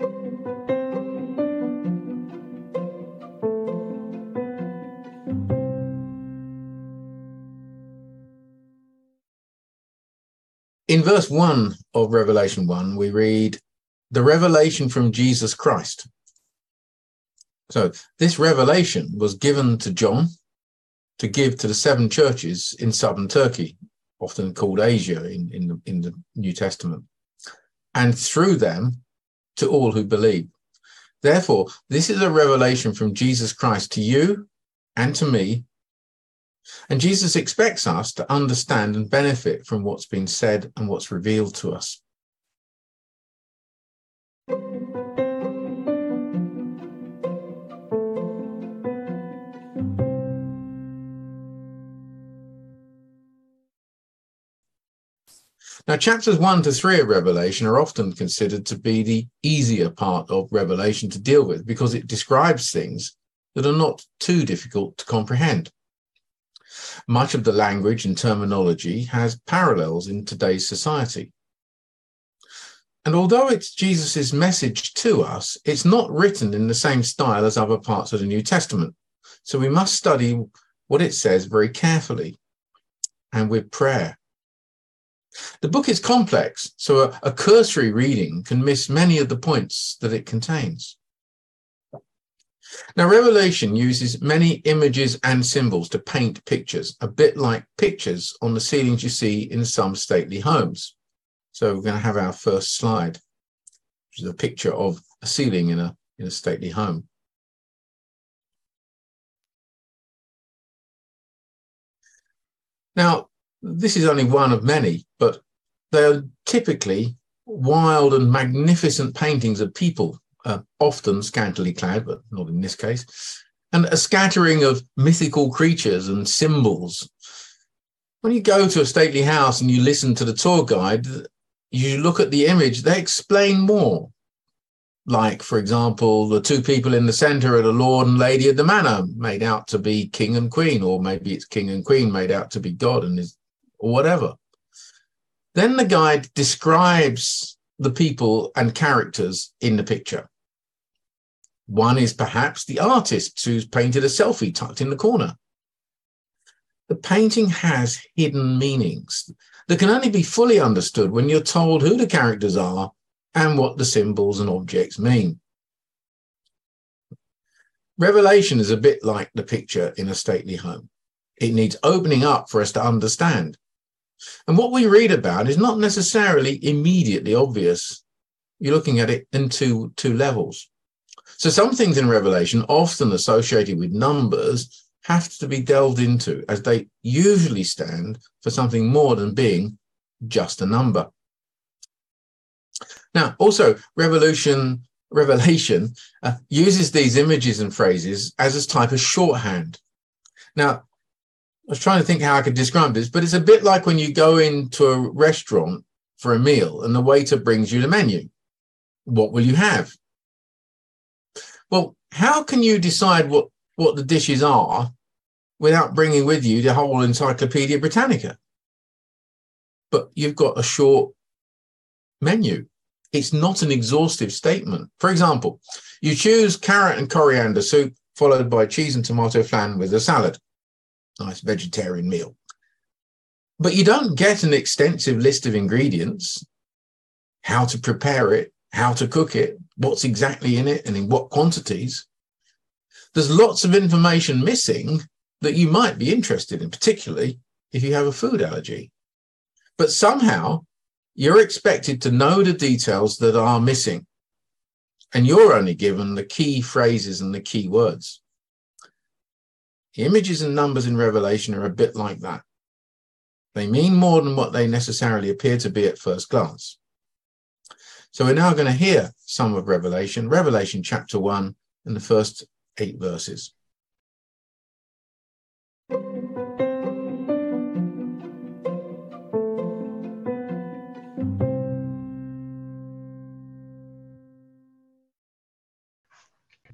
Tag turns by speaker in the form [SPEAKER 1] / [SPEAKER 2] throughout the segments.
[SPEAKER 1] In verse 1 of Revelation 1, we read, The revelation from Jesus Christ. So, this revelation was given to John to give to the seven churches in southern Turkey, often called Asia in, in, the, in the New Testament, and through them to all who believe. Therefore, this is a revelation from Jesus Christ to you and to me and Jesus expects us to understand and benefit from what's been said and what's revealed to us. Now, chapters 1 to 3 of Revelation are often considered to be the easier part of Revelation to deal with because it describes things that are not too difficult to comprehend. Much of the language and terminology has parallels in today's society. And although it's Jesus' message to us, it's not written in the same style as other parts of the New Testament. So we must study what it says very carefully and with prayer. The book is complex, so a, a cursory reading can miss many of the points that it contains. Now, Revelation uses many images and symbols to paint pictures, a bit like pictures on the ceilings you see in some stately homes. So we're going to have our first slide, which is a picture of a ceiling in a, in a stately home. Now, this is only one of many, but they're typically wild and magnificent paintings of people uh, often scantily clad, but not in this case, and a scattering of mythical creatures and symbols. When you go to a stately house and you listen to the tour guide, you look at the image, they explain more. Like, for example, the two people in the center are the Lord and Lady of the Manor, made out to be king and queen, or maybe it's king and queen made out to be God and is, or whatever. Then the guide describes the people and characters in the picture. One is perhaps the artist who's painted a selfie tucked in the corner. The painting has hidden meanings that can only be fully understood when you're told who the characters are and what the symbols and objects mean. Revelation is a bit like the picture in a stately home. It needs opening up for us to understand. And what we read about is not necessarily immediately obvious. You're looking at it in two, two levels. So some things in Revelation, often associated with numbers, have to be delved into as they usually stand for something more than being just a number. Now, also, revolution, Revelation uh, uses these images and phrases as a type of shorthand. Now, was trying to think how I could describe this, but it's a bit like when you go into a restaurant for a meal and the waiter brings you the menu. What will you have? Well, how can you decide what, what the dishes are without bringing with you the whole Encyclopedia Britannica? But you've got a short menu. It's not an exhaustive statement. For example, you choose carrot and coriander soup, followed by cheese and tomato flan with a salad. Nice vegetarian meal. But you don't get an extensive list of ingredients, how to prepare it, how to cook it, what's exactly in it and in what quantities. There's lots of information missing that you might be interested in, particularly if you have a food allergy. But somehow you're expected to know the details that are missing. And you're only given the key phrases and the key words. The images and numbers in Revelation are a bit like that. They mean more than what they necessarily appear to be at first glance. So we're now going to hear some of Revelation, Revelation chapter 1 and the first eight verses.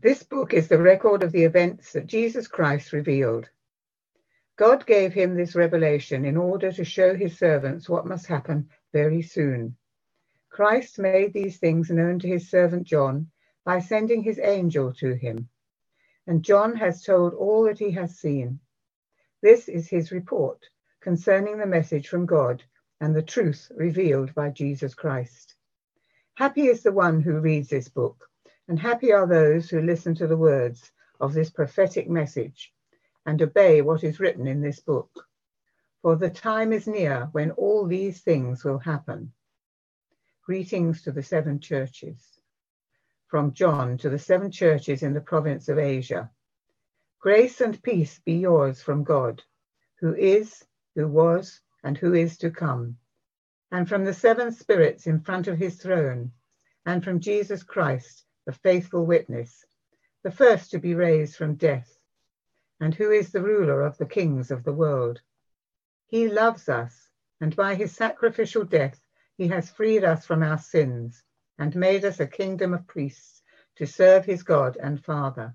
[SPEAKER 2] This book is the record of the events that Jesus Christ revealed. God gave him this revelation in order to show his servants what must happen very soon. Christ made these things known to his servant John by sending his angel to him. And John has told all that he has seen. This is his report concerning the message from God and the truth revealed by Jesus Christ. Happy is the one who reads this book, and happy are those who listen to the words of this prophetic message and obey what is written in this book. For the time is near when all these things will happen. Greetings to the seven churches. From John to the seven churches in the province of Asia. Grace and peace be yours from God, who is, who was, and who is to come, and from the seven spirits in front of his throne, and from Jesus Christ, the faithful witness, the first to be raised from death, and who is the ruler of the kings of the world. He loves us, and by his sacrificial death, he has freed us from our sins and made us a kingdom of priests to serve his God and Father.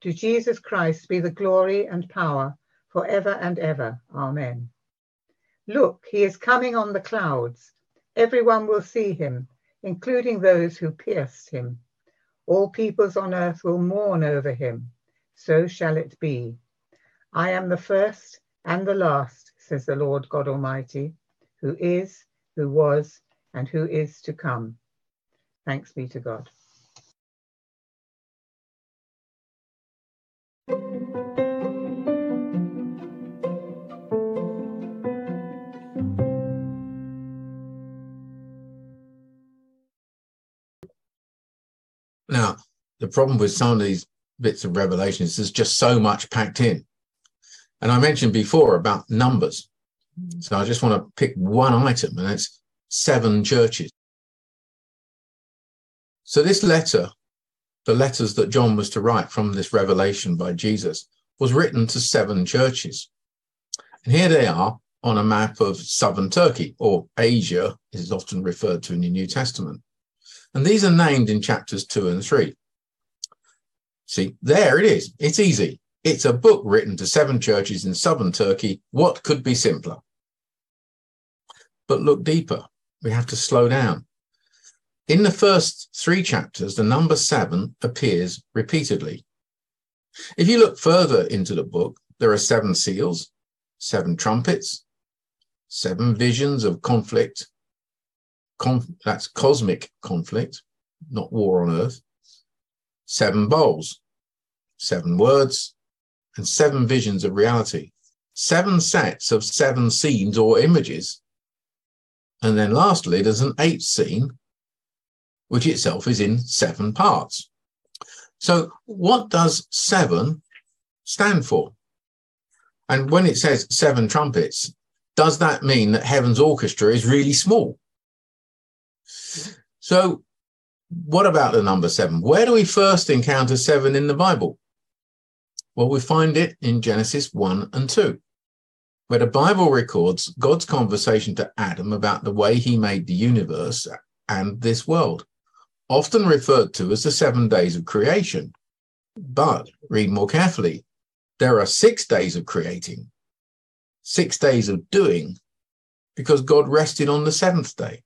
[SPEAKER 2] To Jesus Christ be the glory and power for ever and ever. Amen. Look, he is coming on the clouds. Everyone will see him, including those who pierced him. All peoples on earth will mourn over him. So shall it be. I am the first and the last, says the Lord God Almighty, who is, who was, and who is to come. Thanks be to God.
[SPEAKER 1] The problem with some of these bits of revelation is there's just so much packed in. And I mentioned before about numbers. Mm. So I just want to pick one item, and it's seven churches. So this letter, the letters that John was to write from this revelation by Jesus, was written to seven churches. And here they are on a map of southern Turkey, or Asia is often referred to in the New Testament. And these are named in chapters two and three. See, there it is. It's easy. It's a book written to seven churches in southern Turkey. What could be simpler? But look deeper. We have to slow down. In the first three chapters, the number seven appears repeatedly. If you look further into the book, there are seven seals, seven trumpets, seven visions of conflict. Conf- that's cosmic conflict, not war on earth. Seven bowls, seven words, and seven visions of reality. Seven sets of seven scenes or images. And then lastly, there's an eighth scene, which itself is in seven parts. So, what does seven stand for? And when it says seven trumpets, does that mean that heaven's orchestra is really small? So, what about the number seven? Where do we first encounter seven in the Bible? Well, we find it in Genesis 1 and 2, where the Bible records God's conversation to Adam about the way he made the universe and this world, often referred to as the seven days of creation. But read more carefully. There are six days of creating, six days of doing, because God rested on the seventh day.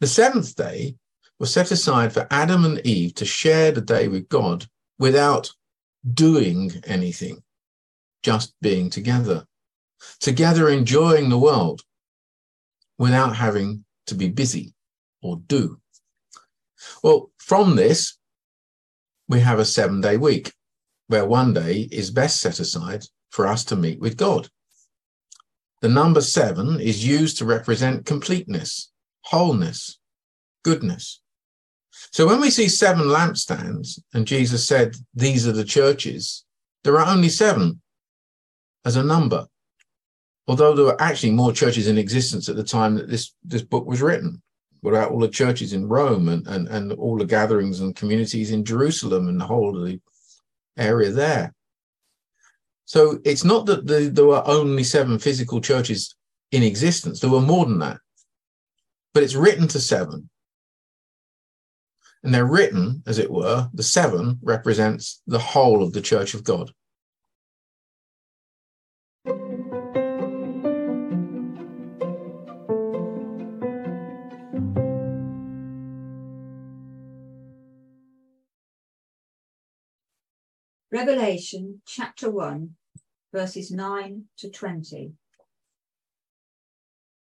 [SPEAKER 1] The seventh day was set aside for Adam and Eve to share the day with God without doing anything, just being together, together enjoying the world without having to be busy or do. Well, from this, we have a seven day week where one day is best set aside for us to meet with God. The number seven is used to represent completeness, wholeness, goodness. So when we see seven lampstands and Jesus said, these are the churches, there are only seven as a number. Although there were actually more churches in existence at the time that this, this book was written. What about all the churches in Rome and, and, and all the gatherings and communities in Jerusalem and the whole of the area there? So it's not that the, there were only seven physical churches in existence. There were more than that. But it's written to seven and they're written, as it were, the seven represents the whole of the Church of God.
[SPEAKER 3] Revelation chapter 1, verses 9 to 20.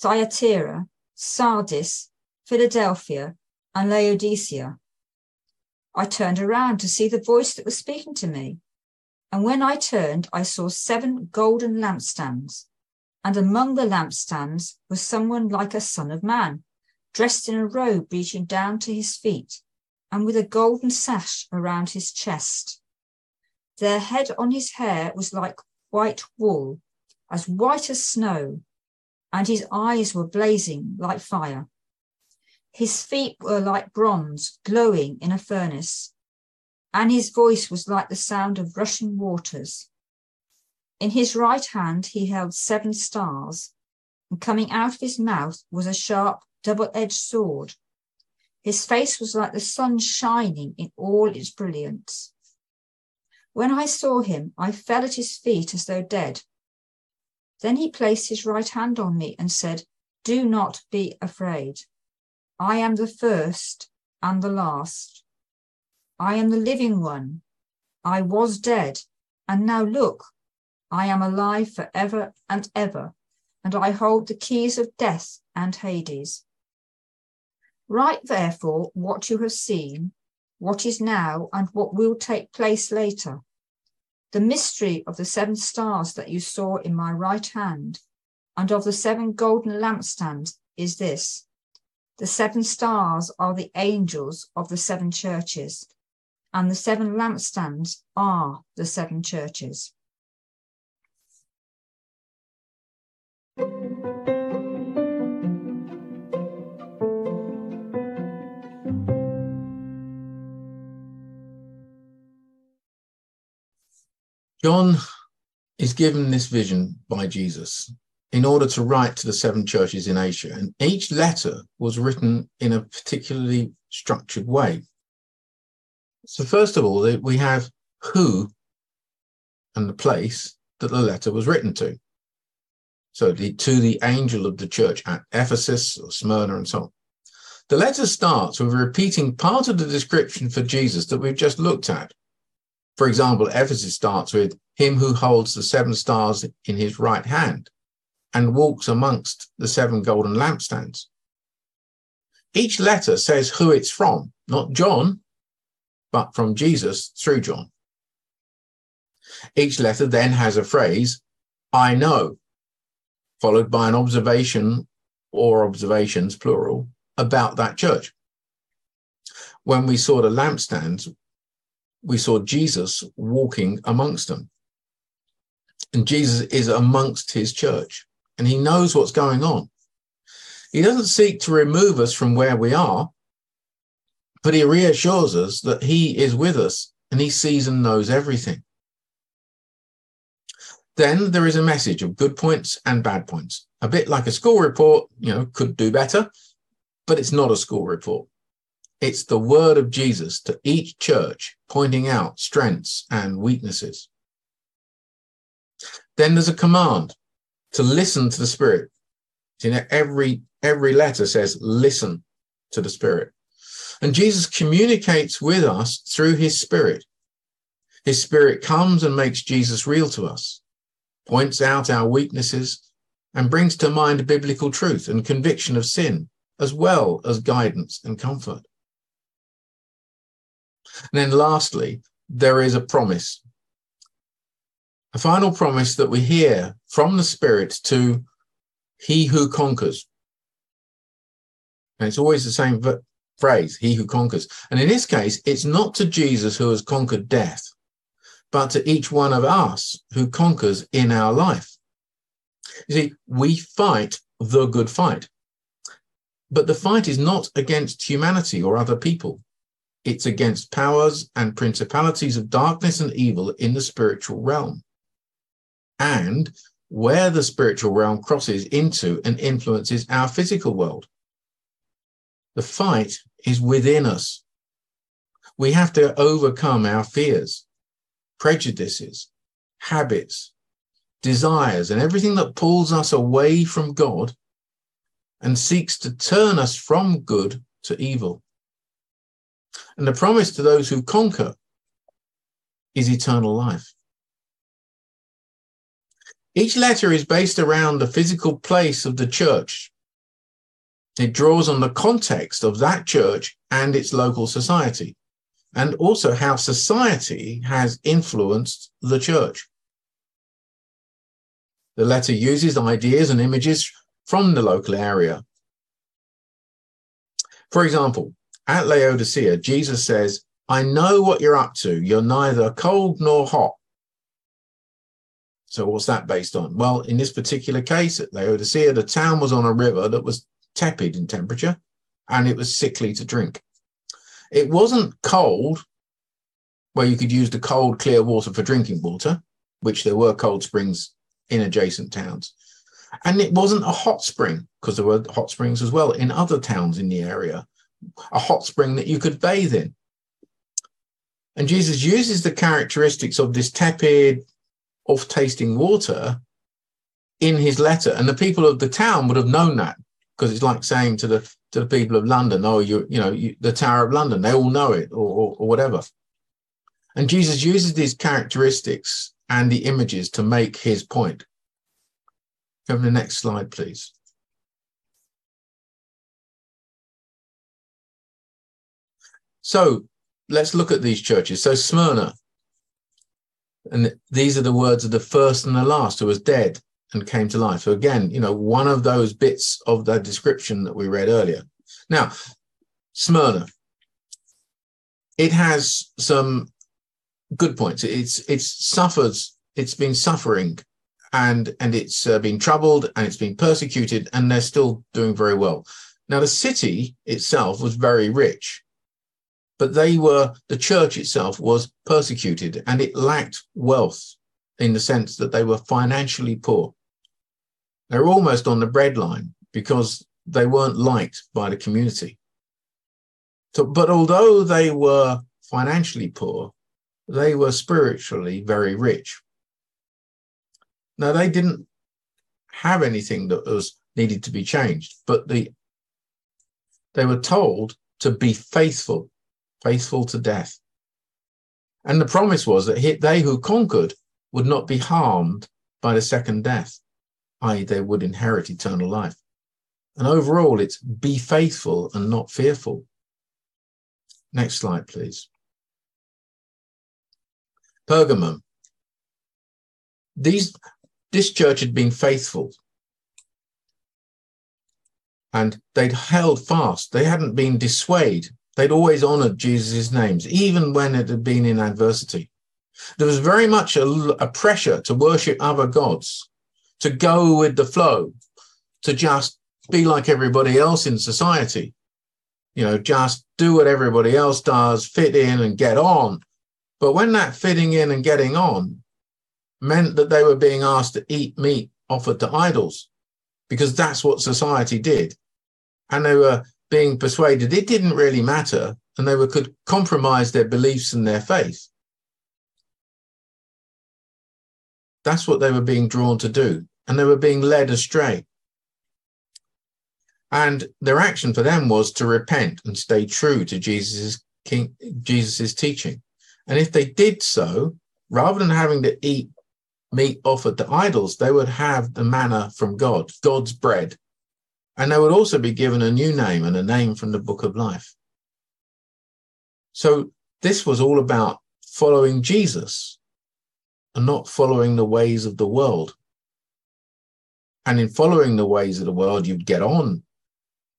[SPEAKER 3] Thyatira, Sardis, Philadelphia, and Laodicea. I turned around to see the voice that was speaking to me. And when I turned, I saw seven golden lampstands. And among the lampstands was someone like a son of man, dressed in a robe reaching down to his feet, and with a golden sash around his chest. Their head on his hair was like white wool, as white as snow, and his eyes were blazing like fire. His feet were like bronze glowing in a furnace, and his voice was like the sound of rushing waters. In his right hand he held seven stars, and coming out of his mouth was a sharp, double edged sword. His face was like the sun shining in all its brilliance. When I saw him, I fell at his feet as though dead. Then he placed his right hand on me and said, Do not be afraid. I am the first and the last. I am the living one. I was dead, and now look, I am alive for ever and ever, and I hold the keys of death and Hades. Write therefore what you have seen, what is now, and what will take place later. The mystery of the seven stars that you saw in my right hand and of the seven golden lampstands is this. The seven stars are the angels of the seven churches, and the seven lampstands are the seven churches.
[SPEAKER 1] John is given this vision by Jesus in order to write to the seven churches in Asia. And each letter was written in a particularly structured way. So, first of all, we have who and the place that the letter was written to. So, the, to the angel of the church at Ephesus or Smyrna and so on. The letter starts with repeating part of the description for Jesus that we've just looked at for example, Ephesus starts with him who holds the seven stars in his right hand and walks amongst the seven golden lampstands. Each letter says who it's from, not John, but from Jesus through John. Each letter then has a phrase, I know, followed by an observation or observations, plural, about that church. When we saw the lampstands, we saw Jesus walking amongst them. And Jesus is amongst his church and he knows what's going on. He doesn't seek to remove us from where we are, but he reassures us that he is with us and he sees and knows everything. Then there is a message of good points and bad points, a bit like a school report, you know, could do better, but it's not a school report. It's the word of Jesus to each church, pointing out strengths and weaknesses. Then there's a command to listen to the Spirit. You know, every every letter says, listen to the Spirit. And Jesus communicates with us through his Spirit. His Spirit comes and makes Jesus real to us, points out our weaknesses, and brings to mind biblical truth and conviction of sin, as well as guidance and comfort. And then lastly, there is a promise. A final promise that we hear from the Spirit to he who conquers. And it's always the same phrase, he who conquers. And in this case, it's not to Jesus who has conquered death, but to each one of us who conquers in our life. You see, we fight the good fight. But the fight is not against humanity or other people. It's against powers and principalities of darkness and evil in the spiritual realm. And where the spiritual realm crosses into and influences our physical world. The fight is within us. We have to overcome our fears, prejudices, habits, desires, and everything that pulls us away from God and seeks to turn us from good to evil. And the promise to those who conquer is eternal life. Each letter is based around the physical place of the church. It draws on the context of that church and its local society, and also how society has influenced the church. The letter uses ideas and images from the local area. For example, at Laodicea, Jesus says, I know what you're up to. You're neither cold nor hot. So what's that based on? Well, in this particular case at Laodicea, the town was on a river that was tepid in temperature and it was sickly to drink. It wasn't cold where you could use the cold, clear water for drinking water, which there were cold springs in adjacent towns. And it wasn't a hot spring because there were hot springs as well in other towns in the area, a hot spring that you could bathe in. And Jesus uses the characteristics of this tepid, off tasting water in his letter. And the people of the town would have known that because it's like saying to the to the people of London, oh, you you know, you, the Tower of London, they all know it or, or, or whatever. And Jesus uses these characteristics and the images to make his point. Go to the next slide, please. So let's look at these churches. So Smyrna, and these are the words of the first and the last who was dead and came to life. So again, you know, one of those bits of the description that we read earlier. Now, Smyrna, it has some good points. It's it's suffers. It's been suffering, and and it's uh, been troubled and it's been persecuted, and they're still doing very well. Now, the city itself was very rich but they were the church itself was persecuted and it lacked wealth in the sense that they were financially poor. They were almost on the breadline because they weren't liked by the community. So, but although they were financially poor, they were spiritually very rich. Now they didn't have anything that was needed to be changed, but the they were told to be faithful faithful to death. And the promise was that they who conquered would not be harmed by the second death, i.e., they would inherit eternal life. And overall, it's be faithful and not fearful. Next slide, please. Pergamum. These, this church had been faithful and they'd held fast. They hadn't been dissuaded They'd always honored Jesus' names, even when it had been in adversity. There was very much a, a pressure to worship other gods, to go with the flow, to just be like everybody else in society. You know, just do what everybody else does, fit in and get on. But when that fitting in and getting on meant that they were being asked to eat meat offered to idols, because that's what society did. And they were being persuaded it didn't really matter and they were, could compromise their beliefs and their faith. That's what they were being drawn to do, and they were being led astray. And their action for them was to repent and stay true to Jesus's king, Jesus's teaching. And if they did so, rather than having to eat meat offered to idols, they would have the manna from God, God's bread, and they would also be given a new name and a name from the book of life. So this was all about following Jesus and not following the ways of the world. And in following the ways of the world, you'd get on.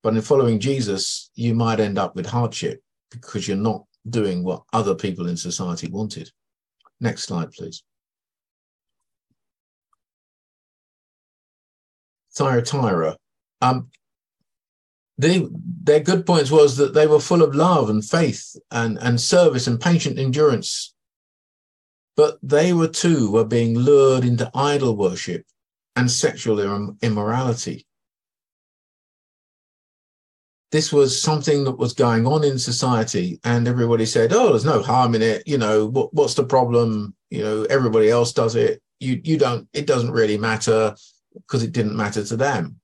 [SPEAKER 1] But in following Jesus, you might end up with hardship because you're not doing what other people in society wanted. Next slide, please. Thyatira um, they, their good points was that they were full of love and faith and, and service and patient endurance. But they were too were being lured into idol worship and sexual immorality. This was something that was going on in society, and everybody said, "Oh, there's no harm in it. You know, what, what's the problem? You know, everybody else does it. You you don't. It doesn't really matter because it didn't matter to them."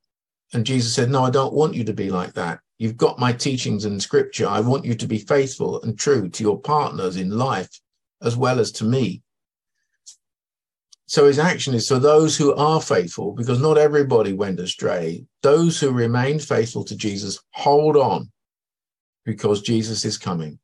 [SPEAKER 1] And Jesus said, No, I don't want you to be like that. You've got my teachings in scripture. I want you to be faithful and true to your partners in life as well as to me. So his action is for those who are faithful, because not everybody went astray. Those who remained faithful to Jesus, hold on because Jesus is coming.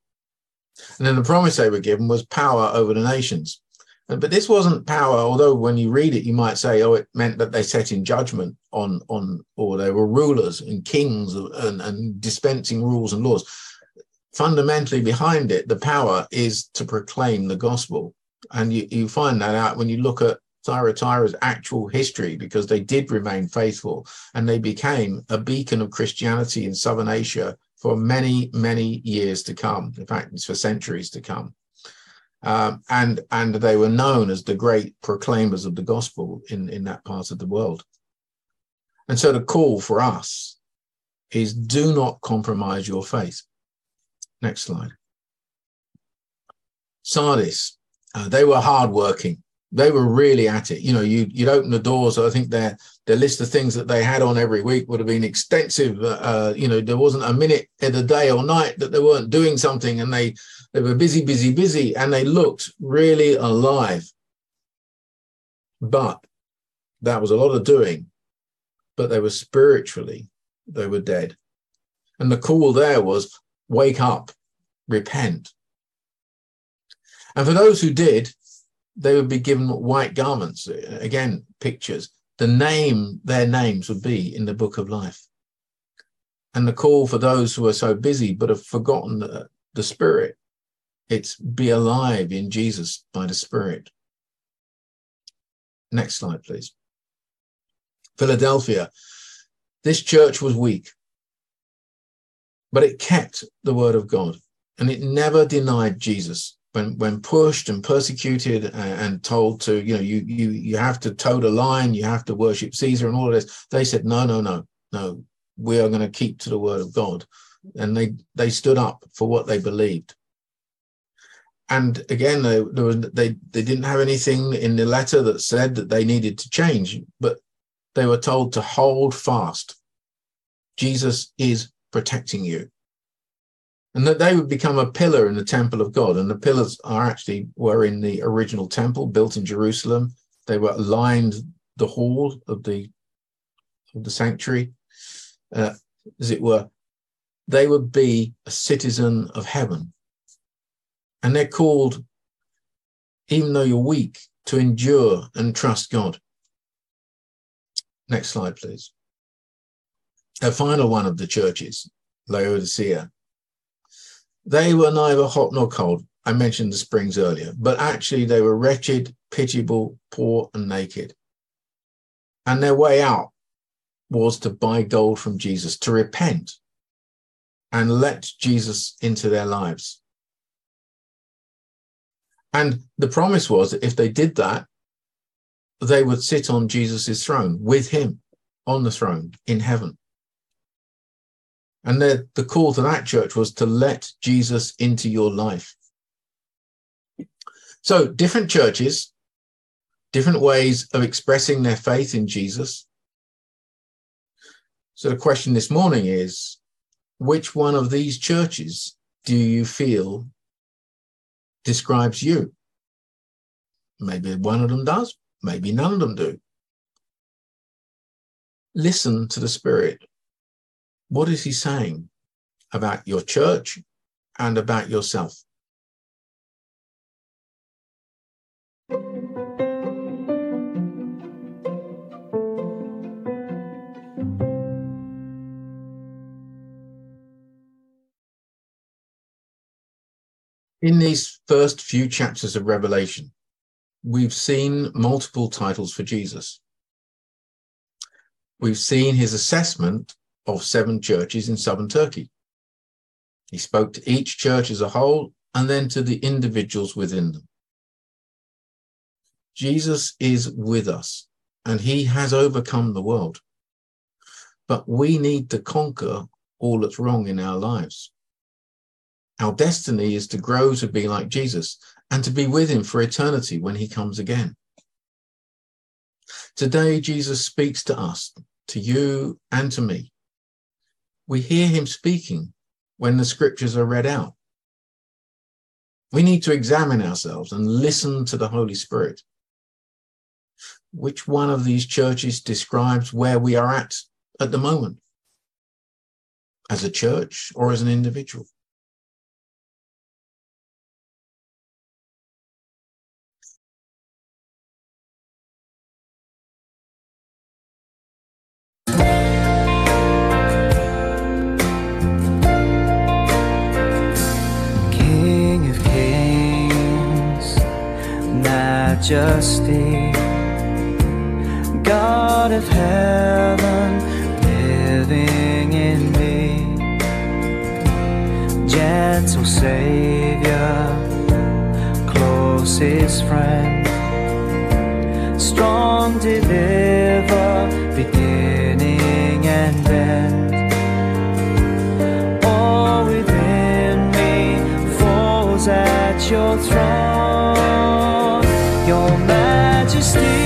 [SPEAKER 1] And then the promise they were given was power over the nations. But this wasn't power, although when you read it, you might say, oh, it meant that they set in judgment on, on or they were rulers and kings and, and dispensing rules and laws. Fundamentally behind it, the power is to proclaim the gospel. And you, you find that out when you look at Thyatira's actual history, because they did remain faithful and they became a beacon of Christianity in Southern Asia for many, many years to come. In fact, it's for centuries to come. Um, and and they were known as the great proclaimers of the gospel in, in that part of the world. And so the call for us is do not compromise your faith. Next slide. Sardis, uh, they were hardworking. They were really at it. You know, you, you'd open the doors. I think their their list of things that they had on every week would have been extensive. Uh, uh you know, there wasn't a minute in the day or night that they weren't doing something, and they they were busy, busy, busy, and they looked really alive. But that was a lot of doing, but they were spiritually, they were dead. And the call there was wake up, repent. And for those who did, they would be given white garments. Again, pictures. The name, their names would be in the book of life. And the call for those who are so busy but have forgotten the, the spirit it's be alive in Jesus by the Spirit. Next slide, please. Philadelphia. This church was weak, but it kept the word of God and it never denied Jesus. When, when pushed and persecuted and, and told to, you know, you, you, you have to toe the line, you have to worship Caesar and all of this, they said, no, no, no, no, we are going to keep to the word of God. And they, they stood up for what they believed and again, they, they they didn't have anything in the letter that said that they needed to change, but they were told to hold fast. Jesus is protecting you, and that they would become a pillar in the temple of God. And the pillars are actually were in the original temple built in Jerusalem. They were lined the hall of the of the sanctuary, uh, as it were. They would be a citizen of heaven and they're called, even though you're weak, to endure and trust God. Next slide, please. A final one of the churches, Laodicea. They were neither hot nor cold. I mentioned the springs earlier, but actually they were wretched, pitiable, poor, and naked. And their way out was to buy gold from Jesus, to repent and let Jesus into their lives. And the promise was that if they did that, they would sit on Jesus' throne with him on the throne in heaven. And the, the call to that church was to let Jesus into your life. So, different churches, different ways of expressing their faith in Jesus. So, the question this morning is which one of these churches do you feel describes you. Maybe one of them does, maybe none of them do. Listen to the Spirit. What is He saying about your church and about yourself? In these first few chapters of Revelation, we've seen multiple titles for Jesus. We've seen his assessment of seven churches in southern Turkey. He spoke to each church as a whole and then to the individuals within them. Jesus is with us and he has overcome the world. But we need to conquer all that's wrong in our lives. Our destiny is to grow to be like Jesus and to be with him for eternity when he comes again. Today, Jesus speaks to us, to you and to me. We hear him speaking when the scriptures are read out. We need to examine ourselves and listen to the Holy Spirit. Which one of these churches describes where we are at at the moment? As a church or as an individual?
[SPEAKER 4] Majesty, God of heaven, living in me, gentle Savior, closest friend, strong deliver, beginning and end. All within me falls at your throne majesty.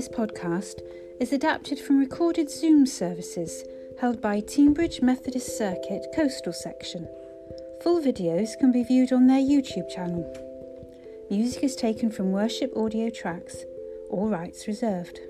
[SPEAKER 5] this podcast is adapted from recorded Zoom services held by Teignbridge Methodist Circuit Coastal Section. Full videos can be viewed on their YouTube channel. Music is taken from worship audio tracks, all rights reserved.